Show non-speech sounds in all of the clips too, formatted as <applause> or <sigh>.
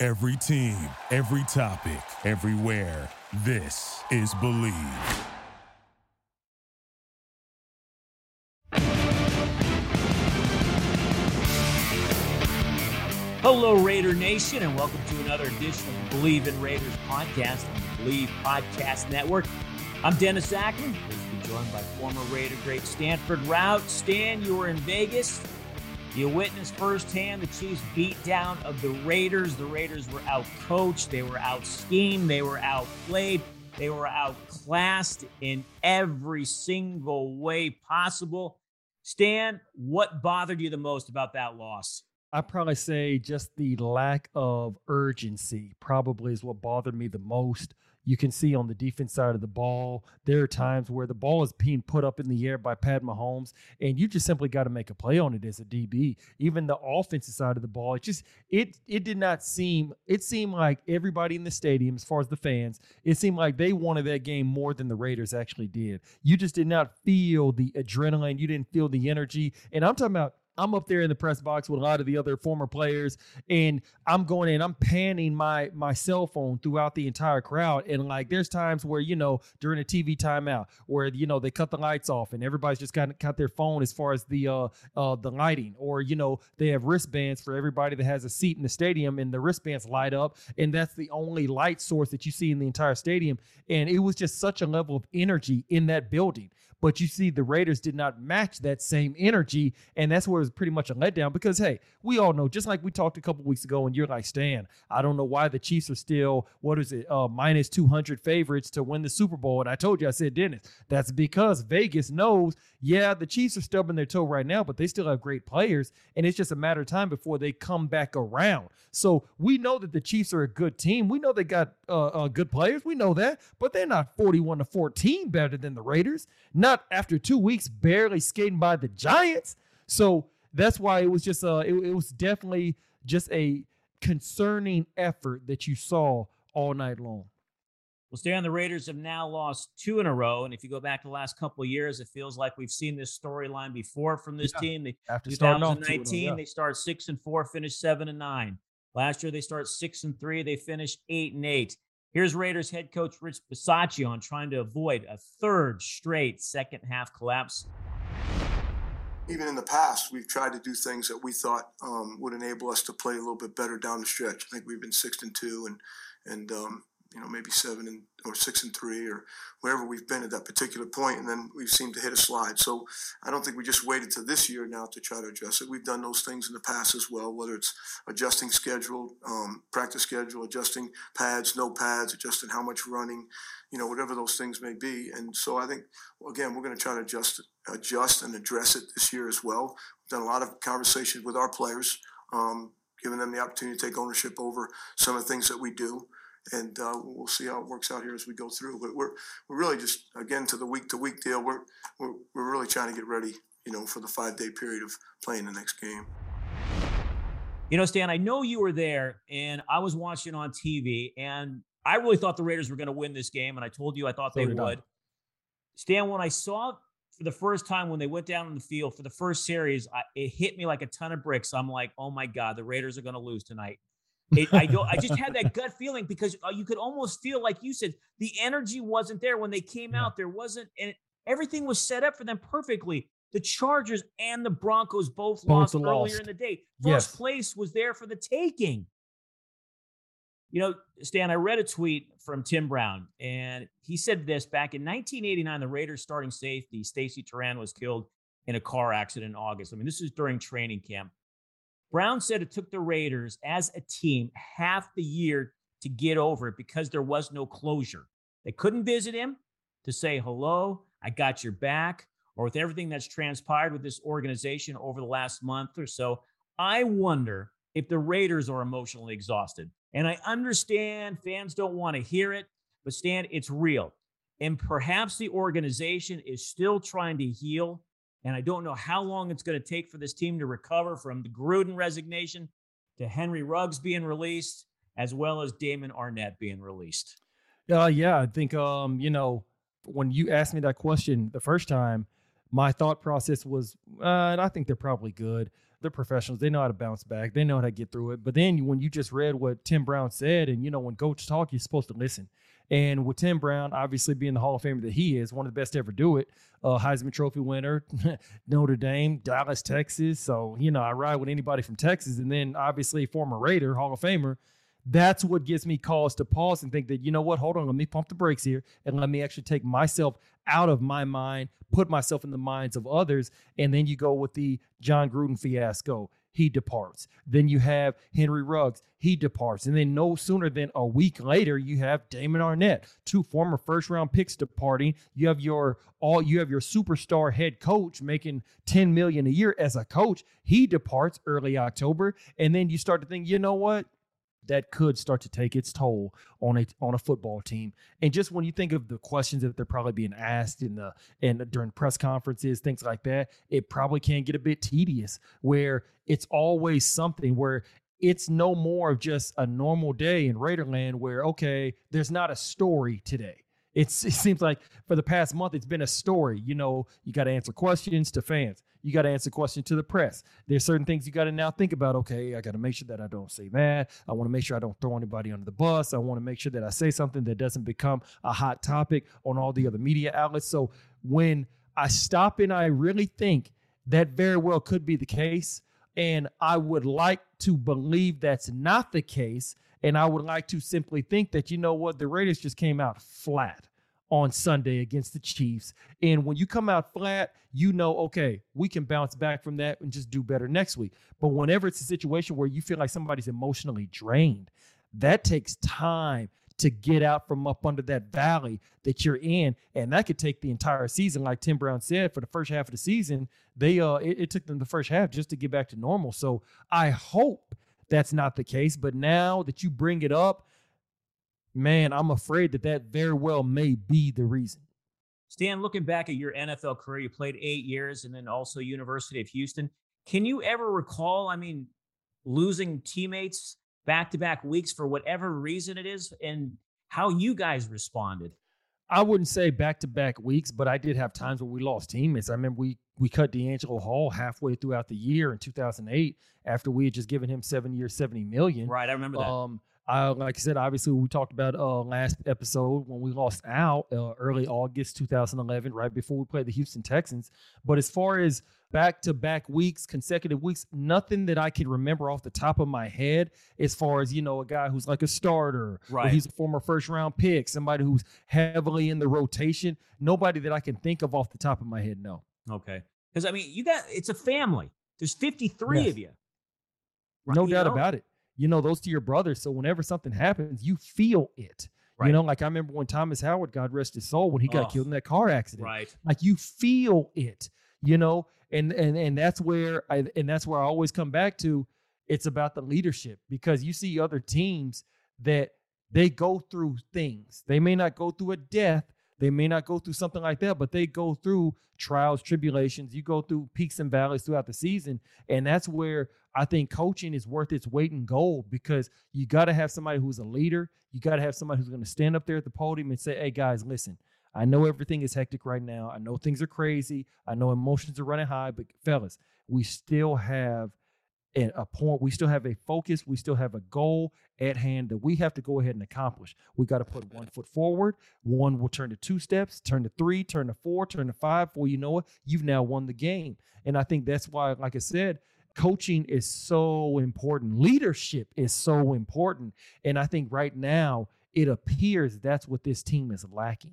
Every team, every topic, everywhere. This is Believe. Hello, Raider Nation, and welcome to another edition of Believe in Raiders podcast on the Believe Podcast Network. I'm Dennis Ackerman, pleased to be joined by former Raider great Stanford Routt. Stan, you were in Vegas. You witnessed firsthand the Chiefs' beatdown of the Raiders. The Raiders were outcoached, they were out schemed, they were outplayed, they were outclassed in every single way possible. Stan, what bothered you the most about that loss? I probably say just the lack of urgency probably is what bothered me the most. You can see on the defense side of the ball, there are times where the ball is being put up in the air by Pat Mahomes, and you just simply got to make a play on it as a DB. Even the offensive side of the ball, it just it it did not seem it seemed like everybody in the stadium, as far as the fans, it seemed like they wanted that game more than the Raiders actually did. You just did not feel the adrenaline, you didn't feel the energy, and I'm talking about I'm up there in the press box with a lot of the other former players, and I'm going in, I'm panning my my cell phone throughout the entire crowd. And like there's times where, you know, during a TV timeout where, you know, they cut the lights off and everybody's just got got their phone as far as the uh uh the lighting. Or, you know, they have wristbands for everybody that has a seat in the stadium and the wristbands light up, and that's the only light source that you see in the entire stadium. And it was just such a level of energy in that building. But you see, the Raiders did not match that same energy, and that's where it was pretty much a letdown. Because hey, we all know, just like we talked a couple weeks ago, and you're like Stan, I don't know why the Chiefs are still what is it, uh, minus 200 favorites to win the Super Bowl. And I told you, I said, Dennis, that's because Vegas knows, yeah, the Chiefs are stubbing their toe right now, but they still have great players, and it's just a matter of time before they come back around. So we know that the Chiefs are a good team. We know they got uh, uh, good players. We know that, but they're not 41 to 14 better than the Raiders. Not after two weeks barely skating by the Giants. So that's why it was just uh it, it was definitely just a concerning effort that you saw all night long. Well, Stan, the Raiders have now lost two in a row. And if you go back to the last couple of years, it feels like we've seen this storyline before from this yeah. team. They, After 2019, yeah. they start six and four, finish seven and nine. Last year, they start six and three, they finished eight and eight. Here's Raiders head coach Rich Bisaccia on trying to avoid a third straight second half collapse. Even in the past, we've tried to do things that we thought um, would enable us to play a little bit better down the stretch. I think we've been six and two, and and um, you know maybe seven and or six and three or wherever we've been at that particular point, and then we've seemed to hit a slide. So I don't think we just waited to this year now to try to adjust it. We've done those things in the past as well, whether it's adjusting schedule, um, practice schedule, adjusting pads, no pads, adjusting how much running, you know, whatever those things may be. And so I think again we're going to try to adjust adjust and address it this year as well. We've done a lot of conversations with our players. Um, giving them the opportunity to take ownership over some of the things that we do and uh, we'll see how it works out here as we go through. But we're we're really just again to the week to week deal. We're, we're we're really trying to get ready, you know, for the five day period of playing the next game. You know, Stan, I know you were there, and I was watching on TV, and I really thought the Raiders were going to win this game, and I told you I thought so they would. I. Stan, when I saw for the first time when they went down on the field for the first series, I, it hit me like a ton of bricks. I'm like, oh my God, the Raiders are going to lose tonight. It, I don't. I just had that gut feeling because uh, you could almost feel, like you said, the energy wasn't there when they came yeah. out. There wasn't, and everything was set up for them perfectly. The Chargers and the Broncos both, both lost earlier lost. in the day. First yes. place was there for the taking. You know, Stan, I read a tweet from Tim Brown, and he said this back in 1989. The Raiders starting safety Stacey Toran, was killed in a car accident in August. I mean, this is during training camp. Brown said it took the Raiders as a team half the year to get over it because there was no closure. They couldn't visit him to say, hello, I got your back, or with everything that's transpired with this organization over the last month or so. I wonder if the Raiders are emotionally exhausted. And I understand fans don't want to hear it, but Stan, it's real. And perhaps the organization is still trying to heal. And I don't know how long it's going to take for this team to recover from the Gruden resignation to Henry Ruggs being released, as well as Damon Arnette being released. Uh, yeah, I think um, you know, when you asked me that question the first time, my thought process was, uh, I think they're probably good. They're professionals. They know how to bounce back. They know how to get through it. But then when you just read what Tim Brown said, and you know, when coach talk, you're supposed to listen. And with Tim Brown, obviously being the Hall of Famer that he is, one of the best to ever do it, uh, Heisman Trophy winner, <laughs> Notre Dame, Dallas, Texas. So, you know, I ride with anybody from Texas. And then obviously former Raider, Hall of Famer. That's what gives me cause to pause and think that, you know what, hold on, let me pump the brakes here and let me actually take myself out of my mind, put myself in the minds of others. And then you go with the Jon Gruden fiasco he departs. Then you have Henry Ruggs, he departs. And then no sooner than a week later, you have Damon Arnette two former first round picks departing. You have your all you have your superstar head coach making 10 million a year as a coach. He departs early October. And then you start to think, you know what? That could start to take its toll on a on a football team. And just when you think of the questions that they're probably being asked in the and during press conferences, things like that, it probably can get a bit tedious where it's always something where it's no more of just a normal day in Raiderland where okay, there's not a story today. It's, <laughs> it seems like for the past month, it's been a story. You know, you got to answer questions to fans. You got to answer questions to the press. There's certain things you got to now think about. Okay, I got to make sure that I don't say that. I want to make sure I don't throw anybody under the bus. I want to make sure that I say something that doesn't become a hot topic on all the other media outlets. So when I stop and I really think that very well could be the case, and I would like to believe that's not the case. And I would like to simply think that, you know what, the Raiders just came out flat on Sunday against the Chiefs. And when you come out flat, you know, okay, we can bounce back from that and just do better next week. But whenever it's a situation where you feel like somebody's emotionally drained, that takes time to get out from up under that valley that you're in. And that could take the entire season. Like Tim Brown said, for the first half of the season, they uh it, it took them the first half just to get back to normal. So I hope that's not the case. But now that you bring it up, man, I'm afraid that that very well may be the reason. Stan, looking back at your NFL career, you played eight years and then also University of Houston. Can you ever recall, I mean, losing teammates back to back weeks for whatever reason it is and how you guys responded? I wouldn't say back to back weeks, but I did have times where we lost teammates. I remember we we cut DeAngelo Hall halfway throughout the year in 2008 after we had just given him seven years, 70 million. Right, I remember that. Um, I, like I said, obviously we talked about uh, last episode when we lost out uh, early August 2011, right before we played the Houston Texans. But as far as back to back weeks, consecutive weeks, nothing that I can remember off the top of my head as far as, you know, a guy who's like a starter, right. he's a former first round pick, somebody who's heavily in the rotation. Nobody that I can think of off the top of my head, no. Okay. Because, I mean, you got it's a family, there's 53 yes. of you. Right? No you doubt know? about it you know those to your brothers. So whenever something happens, you feel it. Right. You know, like I remember when Thomas Howard, God rest his soul, when he got oh, killed in that car accident. Right. Like you feel it, you know, and and and that's where I and that's where I always come back to. It's about the leadership because you see other teams that they go through things. They may not go through a death, they may not go through something like that, but they go through trials, tribulations. You go through peaks and valleys throughout the season. And that's where I think coaching is worth its weight in gold because you got to have somebody who's a leader. You got to have somebody who's going to stand up there at the podium and say, hey, guys, listen, I know everything is hectic right now. I know things are crazy. I know emotions are running high, but fellas, we still have a point. We still have a focus. We still have a goal at hand that we have to go ahead and accomplish. We got to put one foot forward. One will turn to two steps turn to three turn to four turn to five. Before you know it you've now won the game. And i think that's why like i said coaching is so important leadership is so important and i think right now it appears that's what this team is lacking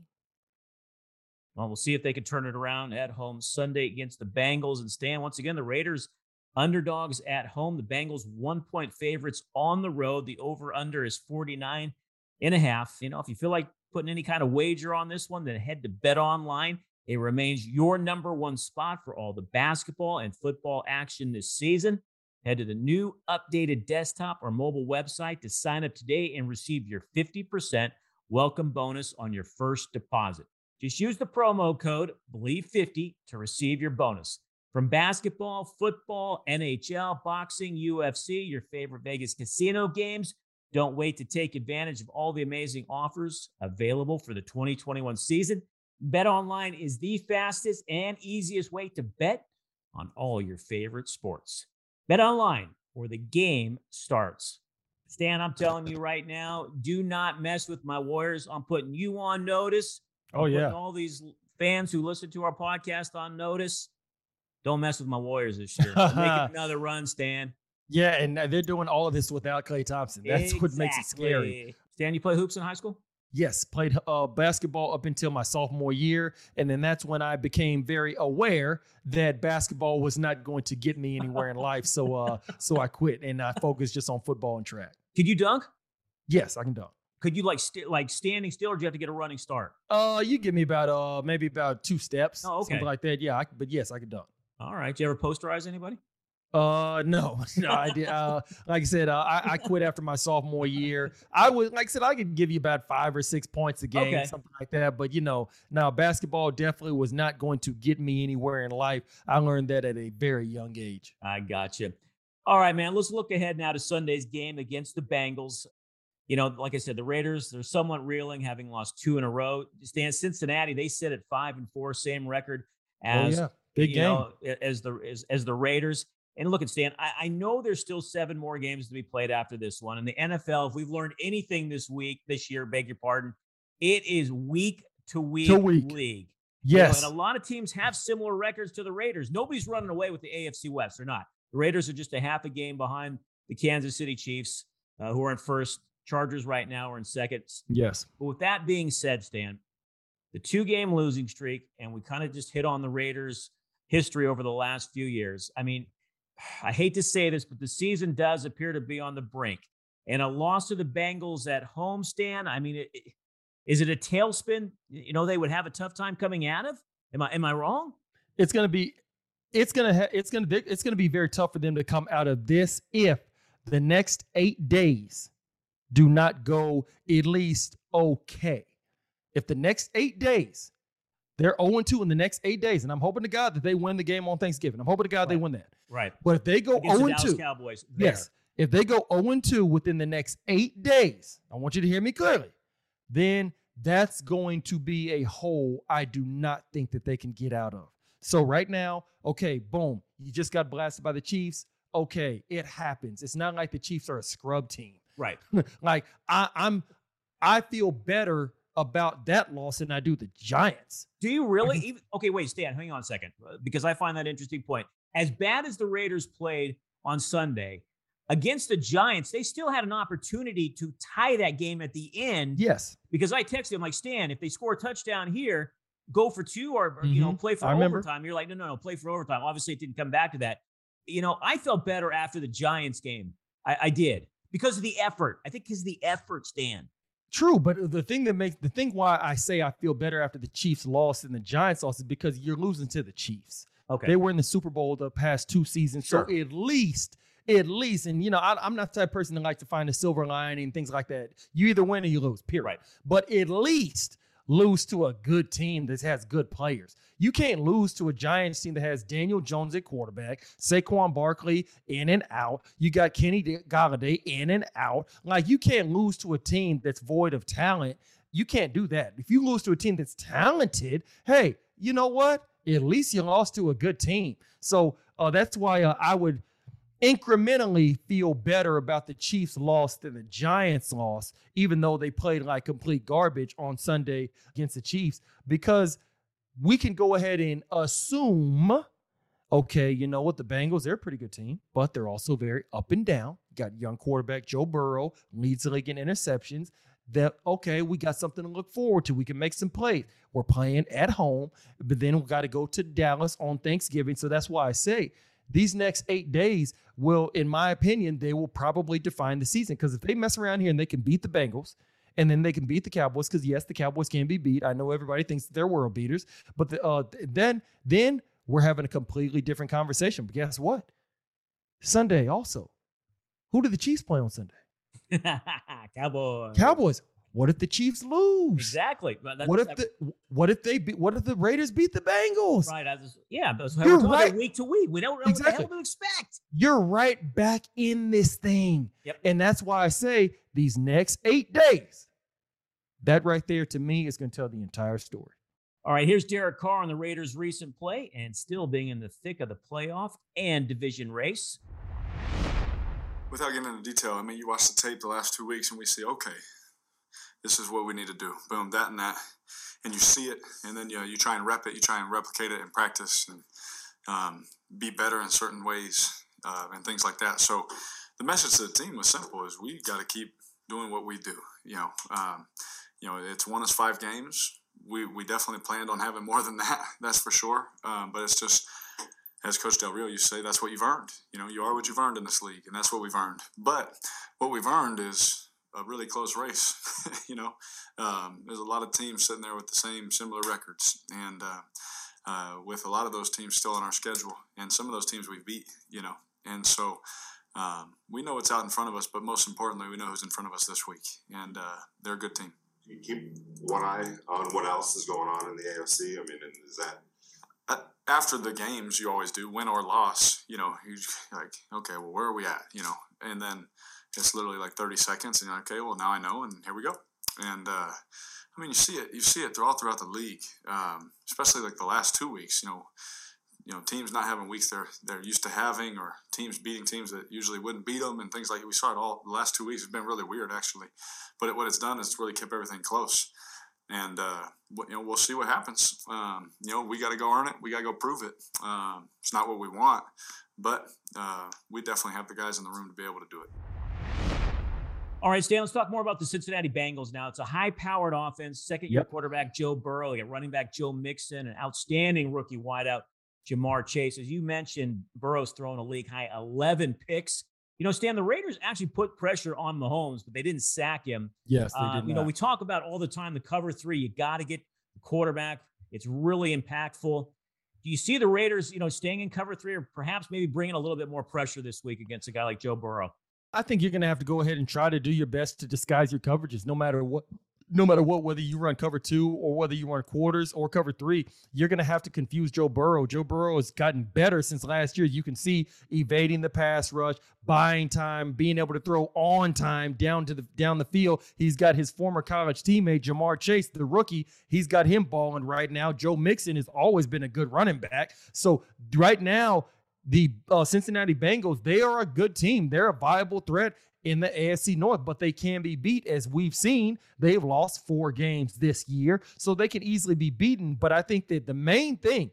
well, we'll see if they can turn it around at home Sunday against the Bengals and Stan. Once again, the Raiders Underdogs at home. The Bengals one point favorites on the road. The over under is 49 and a half. You know, if you feel like putting any kind of wager on this one, then head to Bet Online. It remains your number one spot for all the basketball and football action this season. Head to the new updated desktop or mobile website to sign up today and receive your 50% welcome bonus on your first deposit. Just use the promo code BELIEVE50 to receive your bonus. From basketball, football, NHL, boxing, UFC, your favorite Vegas casino games, don't wait to take advantage of all the amazing offers available for the 2021 season. Bet online is the fastest and easiest way to bet on all your favorite sports. Bet online, where the game starts. Stan, I'm telling you right now, do not mess with my Warriors. I'm putting you on notice. I'm Oh, yeah. All these fans who listen to our podcast on notice. Don't mess with my Warriors this year. Make another <laughs> run, Stan. Yeah, and uh, they're doing all of this without Klay Thompson. That's what makes it scary. Stan, you play hoops in high school? Yes, played uh, basketball up until my sophomore year, and then that's when I became very aware that basketball was not going to get me anywhere in life. So, uh, so I quit and I focused just on football and track. Could you dunk? Yes, I can dunk. Could you like st- like standing still, or do you have to get a running start? Uh, you give me about uh maybe about two steps, Oh, okay. something like that. Yeah, I, but yes, I can dunk. All right. Do you ever posterize anybody? Uh, no, <laughs> no, I did. Uh, like I said, uh, I, I quit after my sophomore year. I would, like I said, I could give you about five or six points a game, Okay. something like that. But you know, now basketball definitely was not going to get me anywhere in life. I learned that at a very young age. I got you. All right, man. Let's look ahead now to Sunday's game against the Bengals. You know, like I said, the Raiders, they're somewhat reeling, having lost two in a row. Stan Cincinnati, they sit at five and four, same record as oh yeah, big game. know, as the as, as the Raiders. And look at Stan. I, I know there's still seven more games to be played after this one. And the NFL, if we've learned anything this week, this year, beg your pardon, it is week to week, week. league. You know, yes, and a lot of teams have similar records to the Raiders. Nobody's running away with the AFC West. They're not. The Raiders are just a half a game behind the Kansas City Chiefs, uh, who are in first. Chargers right now are in second. yes. But with that being said, Stan, the two game losing streak, and we kind of just hit on the Raiders' history over the last few years. I mean, I hate to say this, but the season does appear to be on the brink. And a loss to the Bengals at home, Stan, I mean, it, it- is it a tailspin? You know, they would have a tough time coming out of? Am I am I wrong? It's gonna be, it's gonna, ha- it's gonna, be, it's gonna be very tough for them to come out of this if the next eight days do not go at least okay. If the next eight days they're 0 2 in the next eight days, and I'm hoping to God that they win the game on Thanksgiving. I'm hoping to God they win that. Right. But if they go Against 0 the Dallas 2, Cowboys. there. yes, if they go 0 2 within the next eight days, I want you to hear me clearly, then that's going to be a hole I do not think that they can get out of. So right now, okay, boom, you just got blasted by the Chiefs. Okay, it happens. It's not like the Chiefs are a scrub team. Right. <laughs> like I, I'm, I feel better about that loss than I do the Giants. Do you really? <laughs> Even, okay, wait, Stan, hang on a second, uh, because I find that interesting point. As bad as the Raiders played on Sunday against the Giants, they still had an opportunity to tie that game at the end. Yes, Because I texted him like, Stan, if they score a touchdown here, go for two or, or, you know Mhm. play for I remember. overtime. You're like, no, no, no, play for overtime. Obviously, it didn't come back to that. You know, I felt better after the Giants game. I, I did because of the effort. I think because the effort, Stan. True, but the thing that makes the thing why I say I feel better after the Chiefs lost than the Giants lost is because you're losing to the Chiefs. Okay. They were in the Super Bowl the past two seasons, so at least, at least, and you know, I, I'm not the type of person that like to find a silver lining, things like that. You either win or you lose. Period. Right. But at least lose to a good team that has good players. You can't lose to a Giants team that has Daniel Jones at quarterback, Saquon Barkley in and out. You got Kenny Golladay in and out. Like you can't lose to a team that's void of talent. You can't do that. If you lose to a team that's talented, hey, you know what? At least you lost to a good team. So uh, that's why uh, I would incrementally feel better about the Chiefs' loss than the Giants' loss, even though they played like complete garbage on Sunday against the Chiefs, because we can go ahead and assume, okay, you know what, the Bengals, they're a pretty good team, but they're also very up and down. You got young quarterback Joe Burrow, leads the league in interceptions. That okay, we got something to look forward to. We can make some plays. We're playing at home, but then we got to go to Dallas on Thanksgiving. So that's why I say these next eight days will, in my opinion, they will probably define the season. Because if they mess around here and they can beat the Bengals, and then they can beat the Cowboys, because yes, the Cowboys can be beat. I know everybody thinks they're world beaters, but the, uh, then then we're having a completely different conversation. But guess what? Sunday also. Who did the Chiefs play on Sunday? <laughs> Cowboys. Cowboys. What if the Chiefs lose? Exactly. what if the what if they be, what if the Raiders beat the Bengals? Right. Just, yeah, that's we're right. week to week. We don't know exactly. what the hell to expect. You're right back in this thing. Yep. And that's why I say these next eight days, that right there to me is going to tell the entire story. All right, here's Derek Carr on the Raiders' recent play and still being in the thick of the playoff and division race. Without getting into detail, I mean, you watch the tape the last two weeks and we see, okay, this is what we need to do. Boom, that and that. And you see it, and then you, know, you try and rep it, you try and replicate it in practice and um, be better in certain ways uh, and things like that. So the message to the team was simple: is we got to keep doing what we do. You know, um, you know, it's won us five games. We, we definitely planned on having more than that. <laughs> That's for sure. Um, but it's just as Coach Del Rio used to say, that's what you've earned. You know, you are what you've earned in this league, and that's what we've earned. But what we've earned is a really close race. <laughs> you know, um, there's a lot of teams sitting there with the same similar records, and uh, uh, with a lot of those teams still on our schedule, and some of those teams we beat. You know, and so um, we know what's out in front of us, but most importantly, we know who's in front of us this week, and uh, they're a good team. You keep one eye on what else is going on in the AFC. I mean, is that after the games you always do win or loss you know you <laughs> like okay well where are we at you know? And then it's literally like 30 seconds and you're like, okay well now i know and here we go. And uh, i mean you see it you see it all throughout the league um, especially like the last two weeks you know you know teams not having weeks they're they're used to having or teams beating teams that usually wouldn't beat them and things like we saw it all the last two weeks it's been really weird actually. But it, what it's done is really kept everything close and uh, you know we'll see what happens um, you know we got to go earn it we got to go prove it um, it's not what we want but uh, we definitely have the guys in the room to be able to do it all right, Stan, let's talk more about the Cincinnati Bengals now. It's a high powered offense. Second year yep. quarterback Joe Burrow. You got running back Joe Mixon, an outstanding rookie wideout, Ja'Marr Chase. As you mentioned, Burrow's thrown a league high 11 picks. You know, Stan, the Raiders actually put pressure on Mahomes, but they didn't sack him. Yes, they uh, did. You know, we talk about all the time the cover three. You got to get the quarterback. It's really impactful. Do you see the Raiders, you know, staying in cover three, or perhaps maybe bringing a little bit more pressure this week against a guy like Joe Burrow? I think you're going to have to go ahead and try to do your best to disguise your coverages, no matter what. No matter what, whether you run cover two or whether you run quarters or cover three, you're going to have to confuse Joe Burrow. Joe Burrow has gotten better since last year. You can see evading the pass rush, buying time, being able to throw on time down to the down the field. He's got his former college teammate Ja'Marr Chase, the rookie. He's got him balling right now. Joe Mixon has always been a good running back. So right now, the uh, Cincinnati Bengals, they are a good team. They're a viable threat in the AFC North, but they can be beat as we've seen. They've lost four games this year, so they can easily be beaten. But I think that the main thing,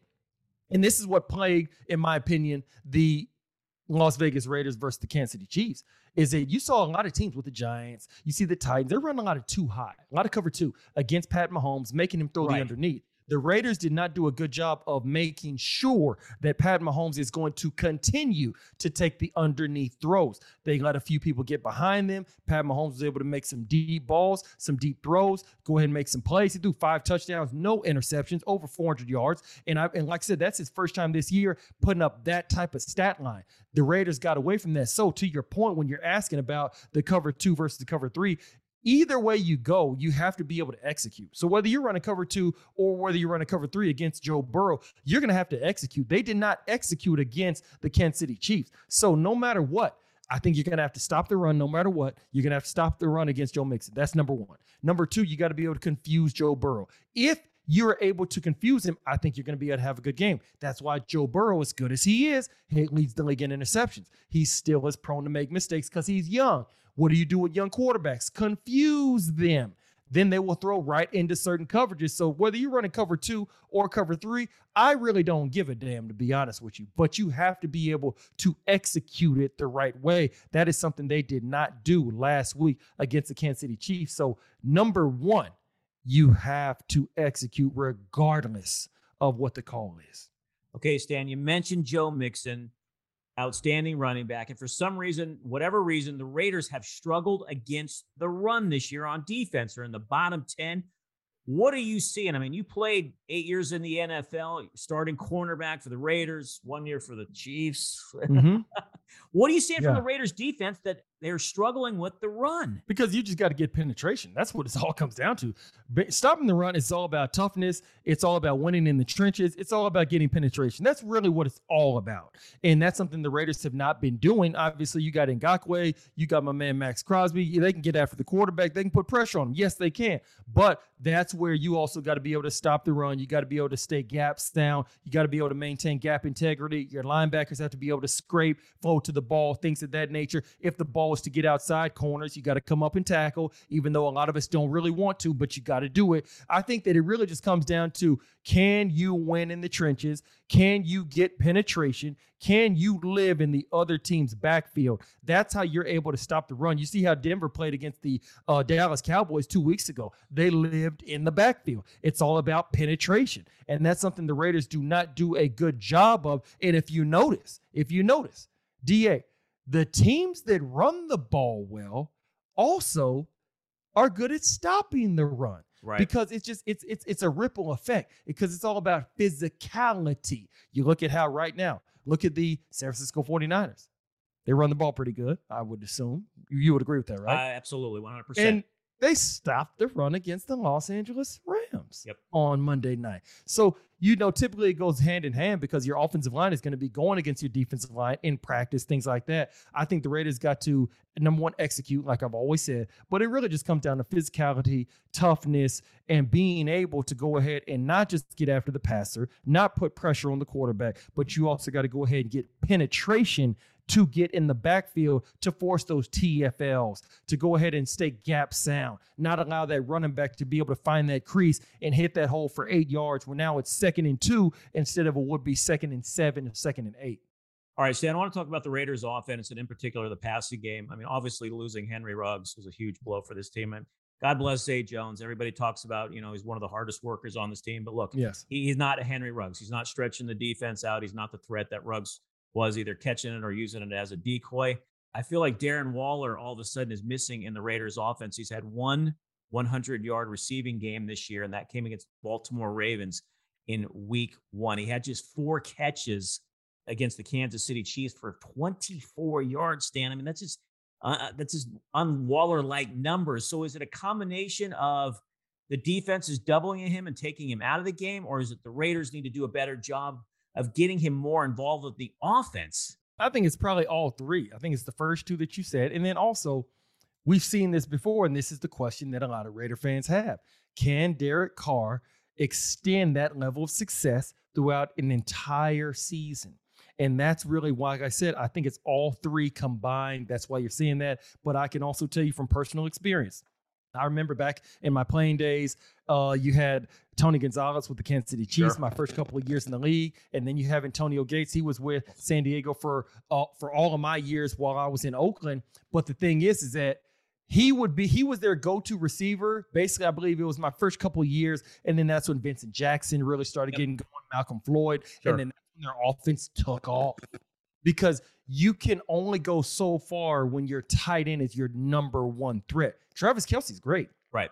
and this is what plagued, in my opinion, the Las Vegas Raiders versus the Kansas City Chiefs, is that you saw a lot of teams with the Giants. You see the Titans, they're running a lot of two high, a lot of cover two against Pat Mahomes, making him throw right. the underneath the Raiders did not do a good job of making sure that Pat Mahomes is going to continue to take the underneath throws. They let a few people get behind them. Pat Mahomes was able to make some deep balls, some deep throws, go ahead and make some plays. He threw five touchdowns, no interceptions, over 400 yards. And I and like I said, that's his first time this year putting up that type of stat line. The Raiders got away from that. So to your point, when you're asking about the cover two versus the cover three, either way you go, you have to be able to execute. So whether you're running cover two or whether you're running cover three against Joe Burrow, you're going to have to execute. They did not execute against the Kansas City Chiefs. So no matter what, I think you're going to have to stop the run no matter what. You're going to have to stop the run against Joe Mixon. That's number one. Number two, you got to be able to confuse Joe Burrow. If you're able to confuse him, I think you're going to be able to have a good game. That's why Joe Burrow, as good as he is, he leads the league in interceptions. He's still as prone to make mistakes because he's young. What do you do with young quarterbacks? Confuse them. Then they will throw right into certain coverages. So whether you're running cover two or cover three, I really don't give a damn, to be honest with you. But you have to be able to execute it the right way. That is something they did not do last week against the Kansas City Chiefs. So, number one, you have to execute regardless of what the call is. Okay, Stan, you mentioned Joe Mixon outstanding running back. And for some reason, whatever reason, the Raiders have struggled against the run this year on defense. They're in the bottom 10 What are you seeing? I mean, you played eight years in the NFL, starting cornerback for the Raiders, one year for the Chiefs. Mm-hmm. <laughs> what are you seeing yeah. from the Raiders defense that they're struggling with the run. Because you just got to get penetration. That's what it all comes down to. Stopping the run is all about toughness. It's all about winning in the trenches. It's all about getting penetration. That's really what it's all about. And that's something the Raiders have not been doing. Obviously, you got Ngakoue, you got my man Maxx Crosby. They can get after the quarterback. They can put pressure on him. Yes, they can. But that's where you also got to be able to stop the run. You got to be able to stay gaps down. You got to be able to maintain gap integrity. Your linebackers have to be able to scrape, flow to the ball, things of that nature. If the ball is to get outside corners. You got to come up and tackle, even though a lot of us don't really want to, but you got to do it. I think that it really just comes down to can you win in the trenches? Can you get penetration? Can you live in the other team's backfield? That's how you're able to stop the run. You see how Denver played against the uh, Dallas Cowboys two weeks ago. They lived in the backfield. It's all about penetration. And that's something the Raiders do not do a good job of. And if you notice, if you notice, DA, the teams that run the ball well also are good at stopping the run. Right. Because it's just it's it's it's a ripple effect because it's all about physicality. You look at how right now, look at the San Francisco 49ers. They run the ball pretty good, I would assume. You would agree with that, right? Uh, absolutely, 100%. And they stopped the run against the Los Angeles Rams yep. on Monday night. So, you know, typically it goes hand in hand because your offensive line is going to be going against your defensive line in practice, things like that. I think the Raiders got to, number one, execute, like I've always said, but it really just comes down to physicality, toughness, and being able to go ahead and not just get after the passer, not put pressure on the quarterback, but you also got to go ahead and get penetration to get in the backfield to force those TFLs, to go ahead and stay gap sound, not allow that running back to be able to find that crease and hit that hole for eight yards when now it's second and two instead of a would be second and seven or second and eight. All right, Stan, I want to talk about the Raiders offense and in particular the passing game. I mean, obviously losing Henry Ruggs was a huge blow for this team. And God bless Zay Jones. Everybody talks about, you know, he's one of the hardest workers on this team. But look, yes, he, he's not a Henry Ruggs. He's not stretching the defense out. He's not the threat that Ruggs was either catching it or using it as a decoy. I feel like Darren Waller all of a sudden is missing in the Raiders offense. He's had one 100 yard receiving game this year, and that came against Baltimore Ravens in week one. He had just four catches against the Kansas City Chiefs for 24 yards, Stan. I mean, that's just uh, that's just on Waller like numbers. So is it a combination of the defense is doubling him and taking him out of the game, or is it the Raiders need to do a better job of getting him more involved with the offense? I think it's probably all three. I think it's the first two that you said. And then also, we've seen this before, and this is the question that a lot of Raider fans have. Can Derek Carr extend that level of success throughout an entire season? And that's really why, like I said, I think it's all three combined. That's why you're seeing that. But I can also tell you from personal experience, I remember back in my playing days, uh, you had Tony Gonzalez with the Kansas City Chiefs, sure. my first couple of years in the league, and then you have Antonio Gates. He was with San Diego for uh, for all of my years while I was in Oakland. But the thing is, is that he would be he was their go-to receiver. Basically, I believe it was my first couple of years, and then that's when Vincent Jackson really started yep. getting going, Malcolm Floyd, sure. and then their offense took off because you can only go so far when your tight end is your number one threat. Travis Kelce's great. Right.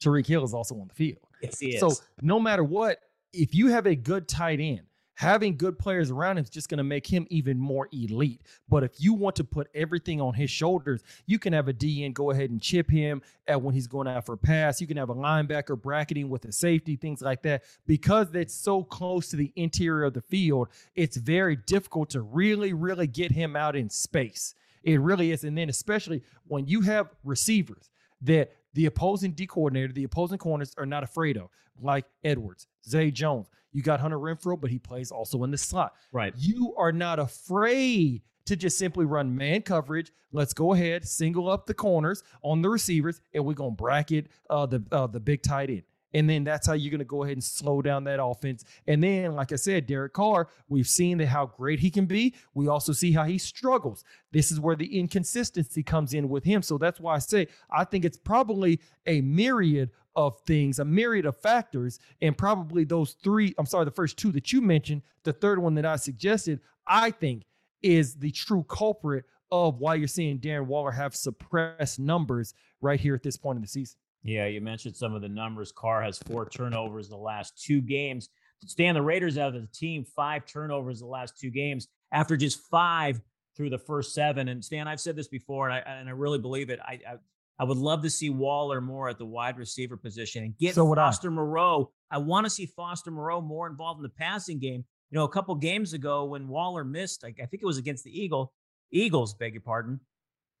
Tyreek Hill is also on the field. Yes, he is. So no matter what, if you have a good tight end, having good players around him is just going to make him even more elite. But if you want to put everything on his shoulders, you can have a DN go ahead and chip him at when he's going out for a pass. You can have a linebacker bracketing with a safety, things like that. Because that's so close to the interior of the field, it's very difficult to really, really get him out in space. It really is. And then, especially when you have receivers that the opposing D coordinator, the opposing corners are not afraid of, like Edwards, Zay Jones. You got Hunter Renfrow, but he plays also in the slot. Right. You are not afraid to just simply run man coverage. Let's go ahead, single up the corners on the receivers, and we're gonna bracket uh, the uh, the big tight end. And then that's how you're going to go ahead and slow down that offense. And then, like I said, Derek Carr, we've seen how great he can be. We also see how he struggles. This is where the inconsistency comes in with him. So that's why I say I think it's probably a myriad of things, a myriad of factors, and probably those three, I'm sorry, the first two that you mentioned, the third one that I suggested, I think is the true culprit of why you're seeing Darren Waller have suppressed numbers right here at this point in the season. Yeah, you mentioned some of the numbers. Carr has four turnovers in the last two games. Stan, the Raiders out of the team, five turnovers the last two games after just five through the first seven. And Stan, I've said this before, and I and I really believe it. I I, I would love to see Waller more at the wide receiver position and get So would I. Foster Moreau. I want to see Foster Moreau more involved in the passing game. You know, a couple games ago when Waller missed, I, I think it was against the Eagle, Eagles, beg your pardon.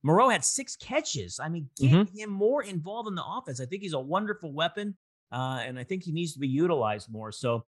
Moreau had six catches. I mean, get Mhm. him more involved in the offense. I think he's a wonderful weapon, uh, and I think he needs to be utilized more. So,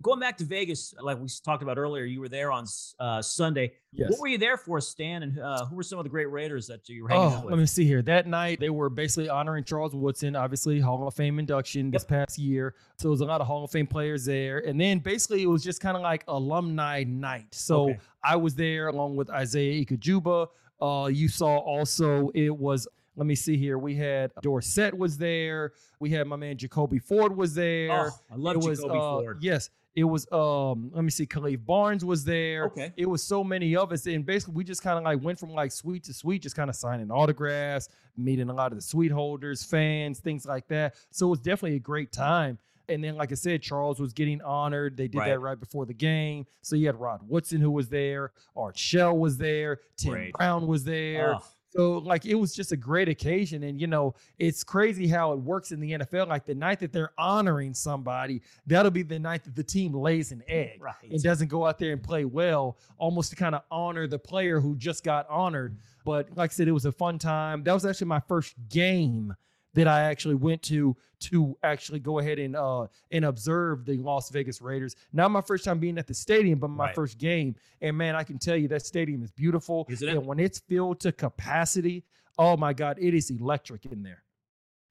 going back to Vegas, like we talked about earlier, you were there on uh, Sunday. Yes. What were you there for, Stan? And uh, who were some of the great Raiders that you were hanging Oh, out let me see here. That night, they were basically honoring Charles Woodson, obviously Hall of Fame induction this past year. So there was a lot of Hall of Fame players there. And then basically, it was just kind of like alumni night. So Okay. I was there along with Isaiah Ekejiuba. Uh, you saw also it was. Let me see here. We had Dorset was there. We had my man Jacoby Ford was there. Oh, I love it was, Jacoby uh, Ford. Yes, it was. Um, let me see. Khalif Barnes was there. Okay. It was so many of us, and basically we just kind of like went from like suite to suite, just kind of signing autographs, meeting a lot of the suite holders, fans, things like that. So it was definitely a great time. And then, like I said, Charles was getting honored. They did Right. that right before the game. So you had Rod Woodson who was there, Art Shell was there, Tim Great. Brown was there. Oh, So like it was just a great occasion. And you know, it's crazy how it works in the NFL. Like the night that they're honoring somebody, that'll be the night that the team lays an egg right. and doesn't go out there and play well, almost to kind of honor the player who just got honored. But like I said, it was a fun time. That was actually my first game that I actually went to to actually go ahead and uh and observe the Las Vegas Raiders. Not my first time being at the stadium, but my Right. first game. And man, I can tell you that stadium is beautiful. Isn't it? And when it's filled to capacity, oh my God, it is electric in there.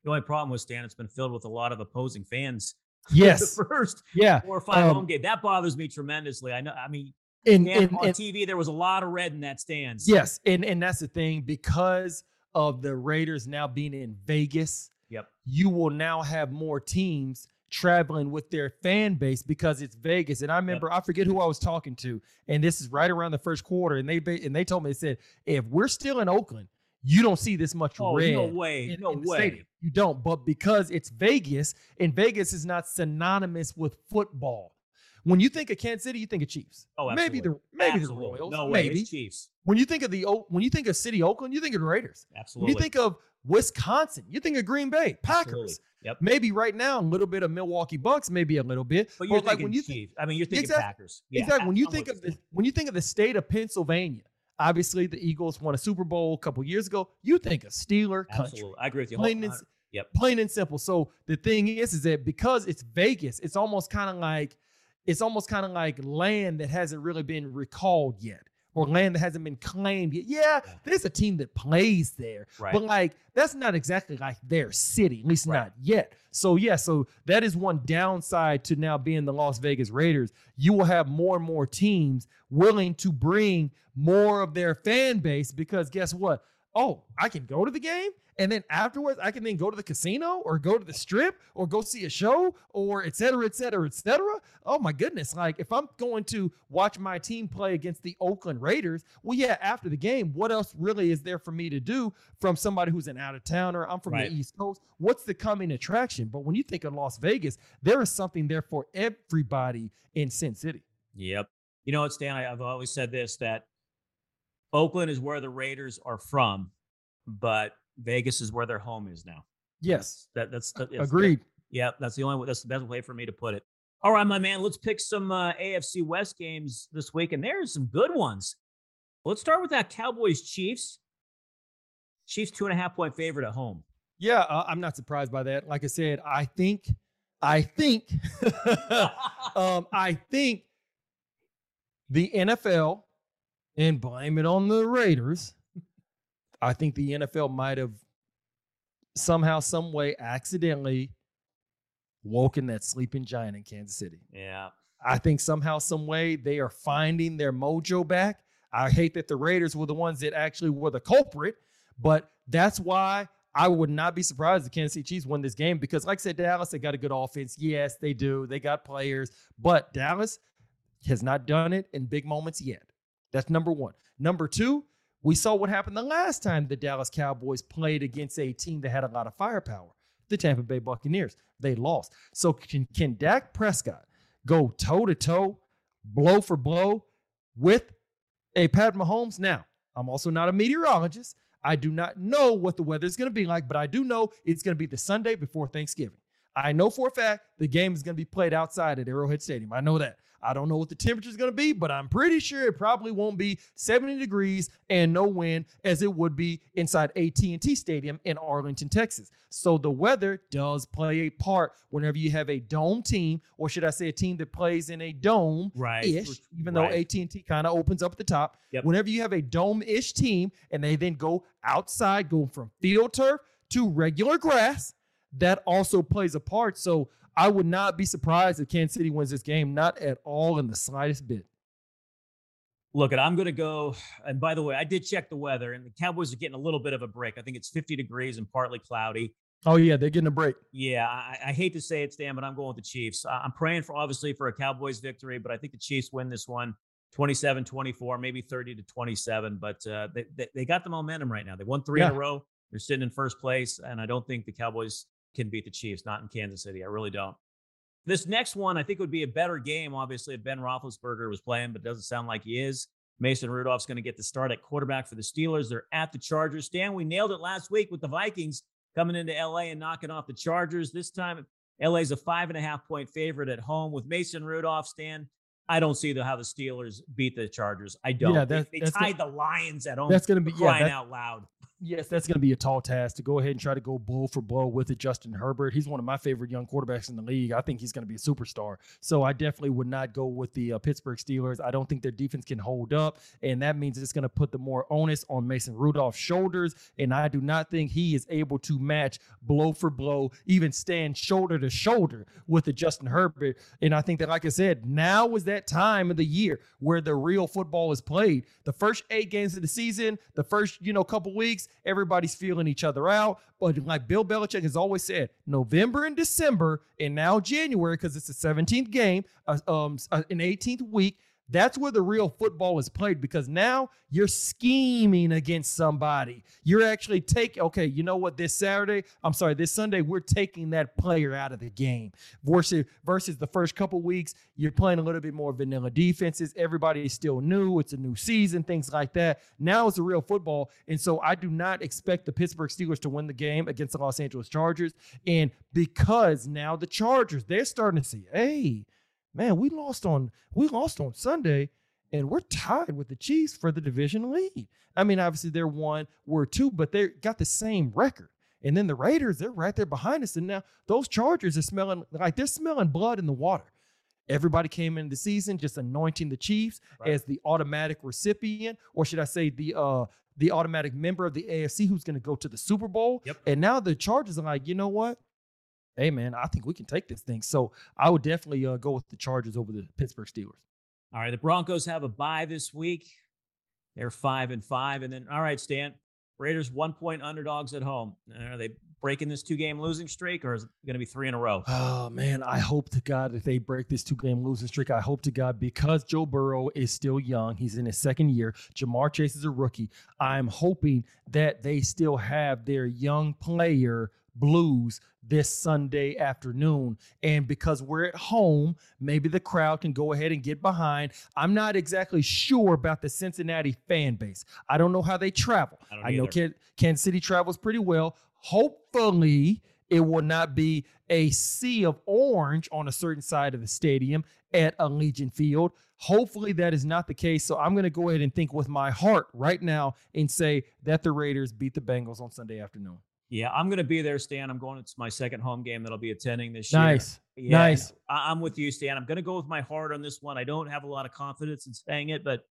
The only problem with Stan, it's been filled with a lot of opposing fans. <laughs> Yes. the first Yeah. four or five Um, home game. That bothers me tremendously. I know. I mean, And, Stan, and, on and TV, there was a lot of red in that stands. Yes, and and that's the thing because of the Raiders now being in Vegas. Yep. You will now have more teams traveling with their fan base because it's Vegas. And I remember I forget who I was talking to, and this is right around the first quarter, and they and they told me they said if we're still in Oakland, you don't see this much Oh, red. no way. in- no in way. stadium. You don't, but because it's Vegas, and Vegas is not synonymous with football. When you think of Kansas City, you think of Chiefs. Oh, maybe the absolutely. maybe Absolutely. the Royals. No way. maybe It's Chiefs. when you think of the O- when you think of City Oakland, you think of the Raiders. Absolutely. When you think of Wisconsin, you think of Green Bay, Packers. Absolutely. Yep. Maybe right now a little bit of Milwaukee Bucks, maybe a little bit. But you're like thinking when you think Chiefs. I mean, you're thinking Exactly. Packers. Yeah, exactly when you I'm think of the when you think of the state of Pennsylvania, obviously the Eagles won a Super Bowl a couple years ago. You think of Steeler country. Absolutely. I agree with you. Plain and. Yep. plain and simple. So the thing is, is that because it's Vegas, it's almost kind of like it's almost kind of like land that hasn't really been recalled yet, or land that hasn't been claimed yet. Yeah, there's a team that plays there, Right. but like that's not exactly like their city, at least Right. not yet. So yeah, so that is one downside to now being the Las Vegas Raiders. You will have more and more teams willing to bring more of their fan base because guess what? Oh, I can go to the game and then afterwards I can then go to the casino or go to the strip or go see a show or et cetera, et cetera, et cetera. Oh my goodness. Like if I'm going to watch my team play against the Oakland Raiders, well, yeah, after the game, what else really is there for me to do from somebody who's an out of towner? I'm from Right. the East Coast. What's the coming attraction? But when you think of Las Vegas, there is something there for everybody in Sin City. Yep. You know what, Stan? I've always said this that Oakland is where the Raiders are from, but Vegas is where their home is now. Yes. That that's that, Agreed. Yep, that's the only way. That's the best way for me to put it. All right, my man. Let's pick some uh, AFC West games this week, and there's some good ones. Let's start with that Cowboys Chiefs. Chiefs two and a half point favorite at home. Yeah, uh, I'm not surprised by that. Like I said, I think, I think, <laughs> um, I think the NFL, and blame it on the Raiders. I think the NFL might have somehow, some way, accidentally woken that sleeping giant in Kansas City. yeah, I think somehow, some way, they are finding their mojo back. I hate that the Raiders were the ones that actually were the culprit, but that's why I would not be surprised if the Kansas City Chiefs win this game because, like I said, Dallas, they got a good offense. Yes, they do. They got players, but Dallas has not done it in big moments yet. That's number one. Number two, we saw what happened the last time the Dallas Cowboys played against a team that had a lot of firepower. the Tampa Bay Buccaneers. They lost. So can, can Dak Prescott go toe to toe, blow for blow with a Pat Mahomes? Now, I'm also not a meteorologist. I do not know what the weather is going to be like, but I do know it's going to be the Sunday before Thanksgiving. I know for a fact the game is going to be played outside at Arrowhead Stadium. I know that. I don't know what the temperature is going to be, but I'm pretty sure it probably won't be 70 degrees and no wind as it would be inside AT&T Stadium in Arlington, Texas. So the weather does play a part whenever you have a dome team, or should I say a team that plays in a dome Right. ish, even Right. though AT&T kind of opens up at the top. Yep. Whenever you have a dome-ish team and they then go outside, go from field turf to regular grass, that also plays a part. So I would not be surprised if Kansas City wins this game, not at all in the slightest bit. Look, and I'm going to go. And by the way, I did check the weather, and the Cowboys are getting a little bit of a break. I think it's 50 degrees and partly cloudy. Oh yeah, they're getting a break. Yeah, I, I hate to say it, Stan, but I'm going with the Chiefs. I'm praying for obviously for a Cowboys victory, but I think the Chiefs win this one 27 24, maybe 30 to 27. But uh, they, they, they got the momentum right now. They won three in a row. They're sitting in first place, and I don't think the Cowboys can beat the Chiefs, not in Kansas City. I really don't. This next one, I think, would be a better game, obviously, if Ben Roethlisberger was playing, but it doesn't sound like he is. Mason Rudolph's going to get the start at quarterback for the Steelers. They're at the Chargers. Stan, we nailed it last week with the Vikings coming into LA and knocking off the Chargers. This time, LA's a five and a half point favorite at home with Mason Rudolph. Stan, I don't see the, how the Steelers beat the Chargers. I don't. Yeah, They- that- they, that's tied the Lions at home. That's going to be yeah. crying that- out loud. Yes, that's going to be a tall task to go ahead and try to go blow for blow with it. Justin Herbert, he's one of my favorite young quarterbacks in the league. I think he's going to be a superstar. So I definitely would not go with the uh, Pittsburgh Steelers. I don't think their defense can hold up, and that means it's going to put the more onus on Mason Rudolph's shoulders. And I do not think he is able to match blow for blow, even stand shoulder to shoulder with the Justin Herbert. And I think that, like I said, now is that time of the year where the real football is played. The first eight games of the season, the first you know couple weeks, everybody's feeling each other out. But like Bill Belichick has always said, November and December, and now January because it's the 17th game, uh, um, uh, an 18th week. That's where the real football is played because now you're scheming against somebody. You're actually taking, okay, you know what, this Saturday, I'm sorry, this Sunday, we're taking that player out of the game. Versus, versus the first couple weeks, you're playing a little bit more vanilla defenses. Everybody is still new. It's a new season, things like that. Now it's a real football. And so I do not expect the Pittsburgh Steelers to win the game against the Los Angeles Chargers. And because now the Chargers, they're starting to see, hey, man, we lost on we lost on Sunday, and we're tied with the Chiefs for the division lead. I mean, obviously they're one, we're two, but they got the same record. And then the Raiders, they're right there behind us. And now those Chargers are smelling like they're smelling blood in the water. Everybody came into the season just anointing the Chiefs Right. as the automatic recipient, or should I say the uh the automatic member of the AFC who's going to go to the Super Bowl. Yep. And now the Chargers are like, you know what? Hey man, I think we can take this thing. So I would definitely uh, go with the Chargers over the Pittsburgh Steelers. All right, the Broncos have a bye this week. They're five and five, and then all right, Stan. Raiders one point underdogs at home. Are they breaking this two game losing streak, or is it going to be three in a row? Oh man, I hope to God that they break this two game losing streak. I hope to God because Joe Burrow is still young. He's in his second year. Ja'Marr Chase is a rookie. I'm hoping that they still have their young player blues this Sunday afternoon. And because we're at home, maybe the crowd can go ahead and get behind. I'm not exactly sure about the Cincinnati fan base. I don't know how they travel. I I know. Kan- Kansas City travels pretty well. Hopefully, it will not be a sea of orange on a certain side of the stadium at Allegiant Field. Hopefully, that is not the case. So I'm going to go ahead and think with my heart right now and say that the Raiders beat the Bengals on Sunday afternoon. Yeah, I'm going to be there, Stan. I'm going. It's my second home game that I'll be attending this year. Nice. Yeah, Nice. I- I'm with you, Stan. I'm going to go with my heart on this one. I don't have a lot of confidence in saying it, but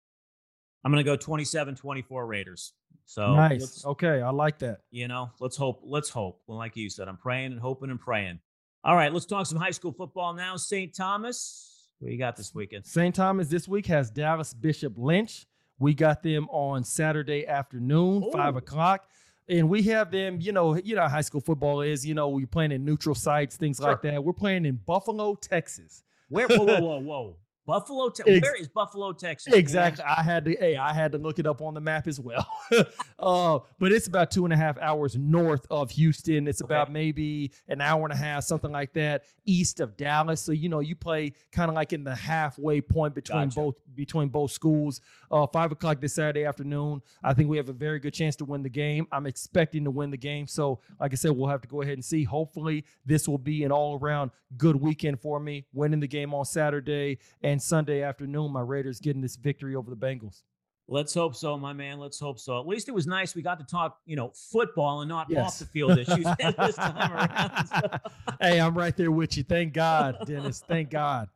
I'm going to go 27-24 Raiders. So nice. Okay. I like that. you know, let's hope. Let's hope. Well, like you said, I'm praying and hoping and praying. All right, let's talk some high school football now. St. Thomas, what you got this weekend? St. Thomas this week has Dallas Bishop Lynch. We got them on Saturday afternoon, five o'clock. And we have them, you know, you know how high school football is, you know, we're playing in neutral sites, things like that. We're playing in Buffalo, Texas. Where? Whoa, whoa, whoa, whoa! Buffalo, te- Ex- where is Buffalo, Texas? Exactly. I had to. Hey, I had to look it up on the map as well. <laughs> uh, but it's about two and a half hours north of Houston. It's okay. about maybe an hour and a half, something like that, east of Dallas. So you know, you play kind of like in the halfway point between gotcha. both between both schools. Uh, five o'clock this Saturday afternoon. I think we have a very good chance to win the game. I'm expecting to win the game. So, like I said, we'll have to go ahead and see. Hopefully, this will be an all around good weekend for me. Winning the game on Saturday and Sunday afternoon, my Raiders getting this victory over the Bengals. Let's hope so, my man. Let's hope so. At least it was nice. We got to talk, you know, football and not yes. off the field issues <laughs> <laughs> this time around. <laughs> hey, I'm right there with you. Thank God, Dennis. Thank God.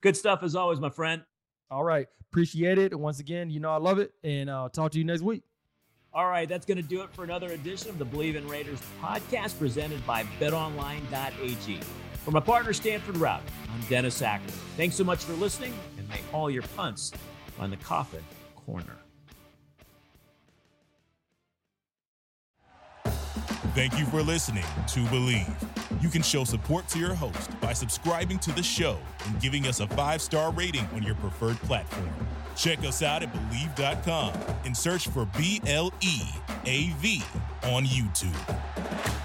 Good stuff as always, my friend. All right. Appreciate it. And once again, you know, I love it. And I'll talk to you next week. All right, that's going to do it for another edition of the Bleav in Raiders podcast presented by betonline.ag. For my partner, Stanford Routt, I'm Dennis Acker. Thanks so much for listening, and may all your punts on the coffin corner. Thank you for listening to Bleav. You can show support to your host by subscribing to the show and giving us a five star rating on your preferred platform. Check us out at Bleav.com and search for B L E A V on YouTube.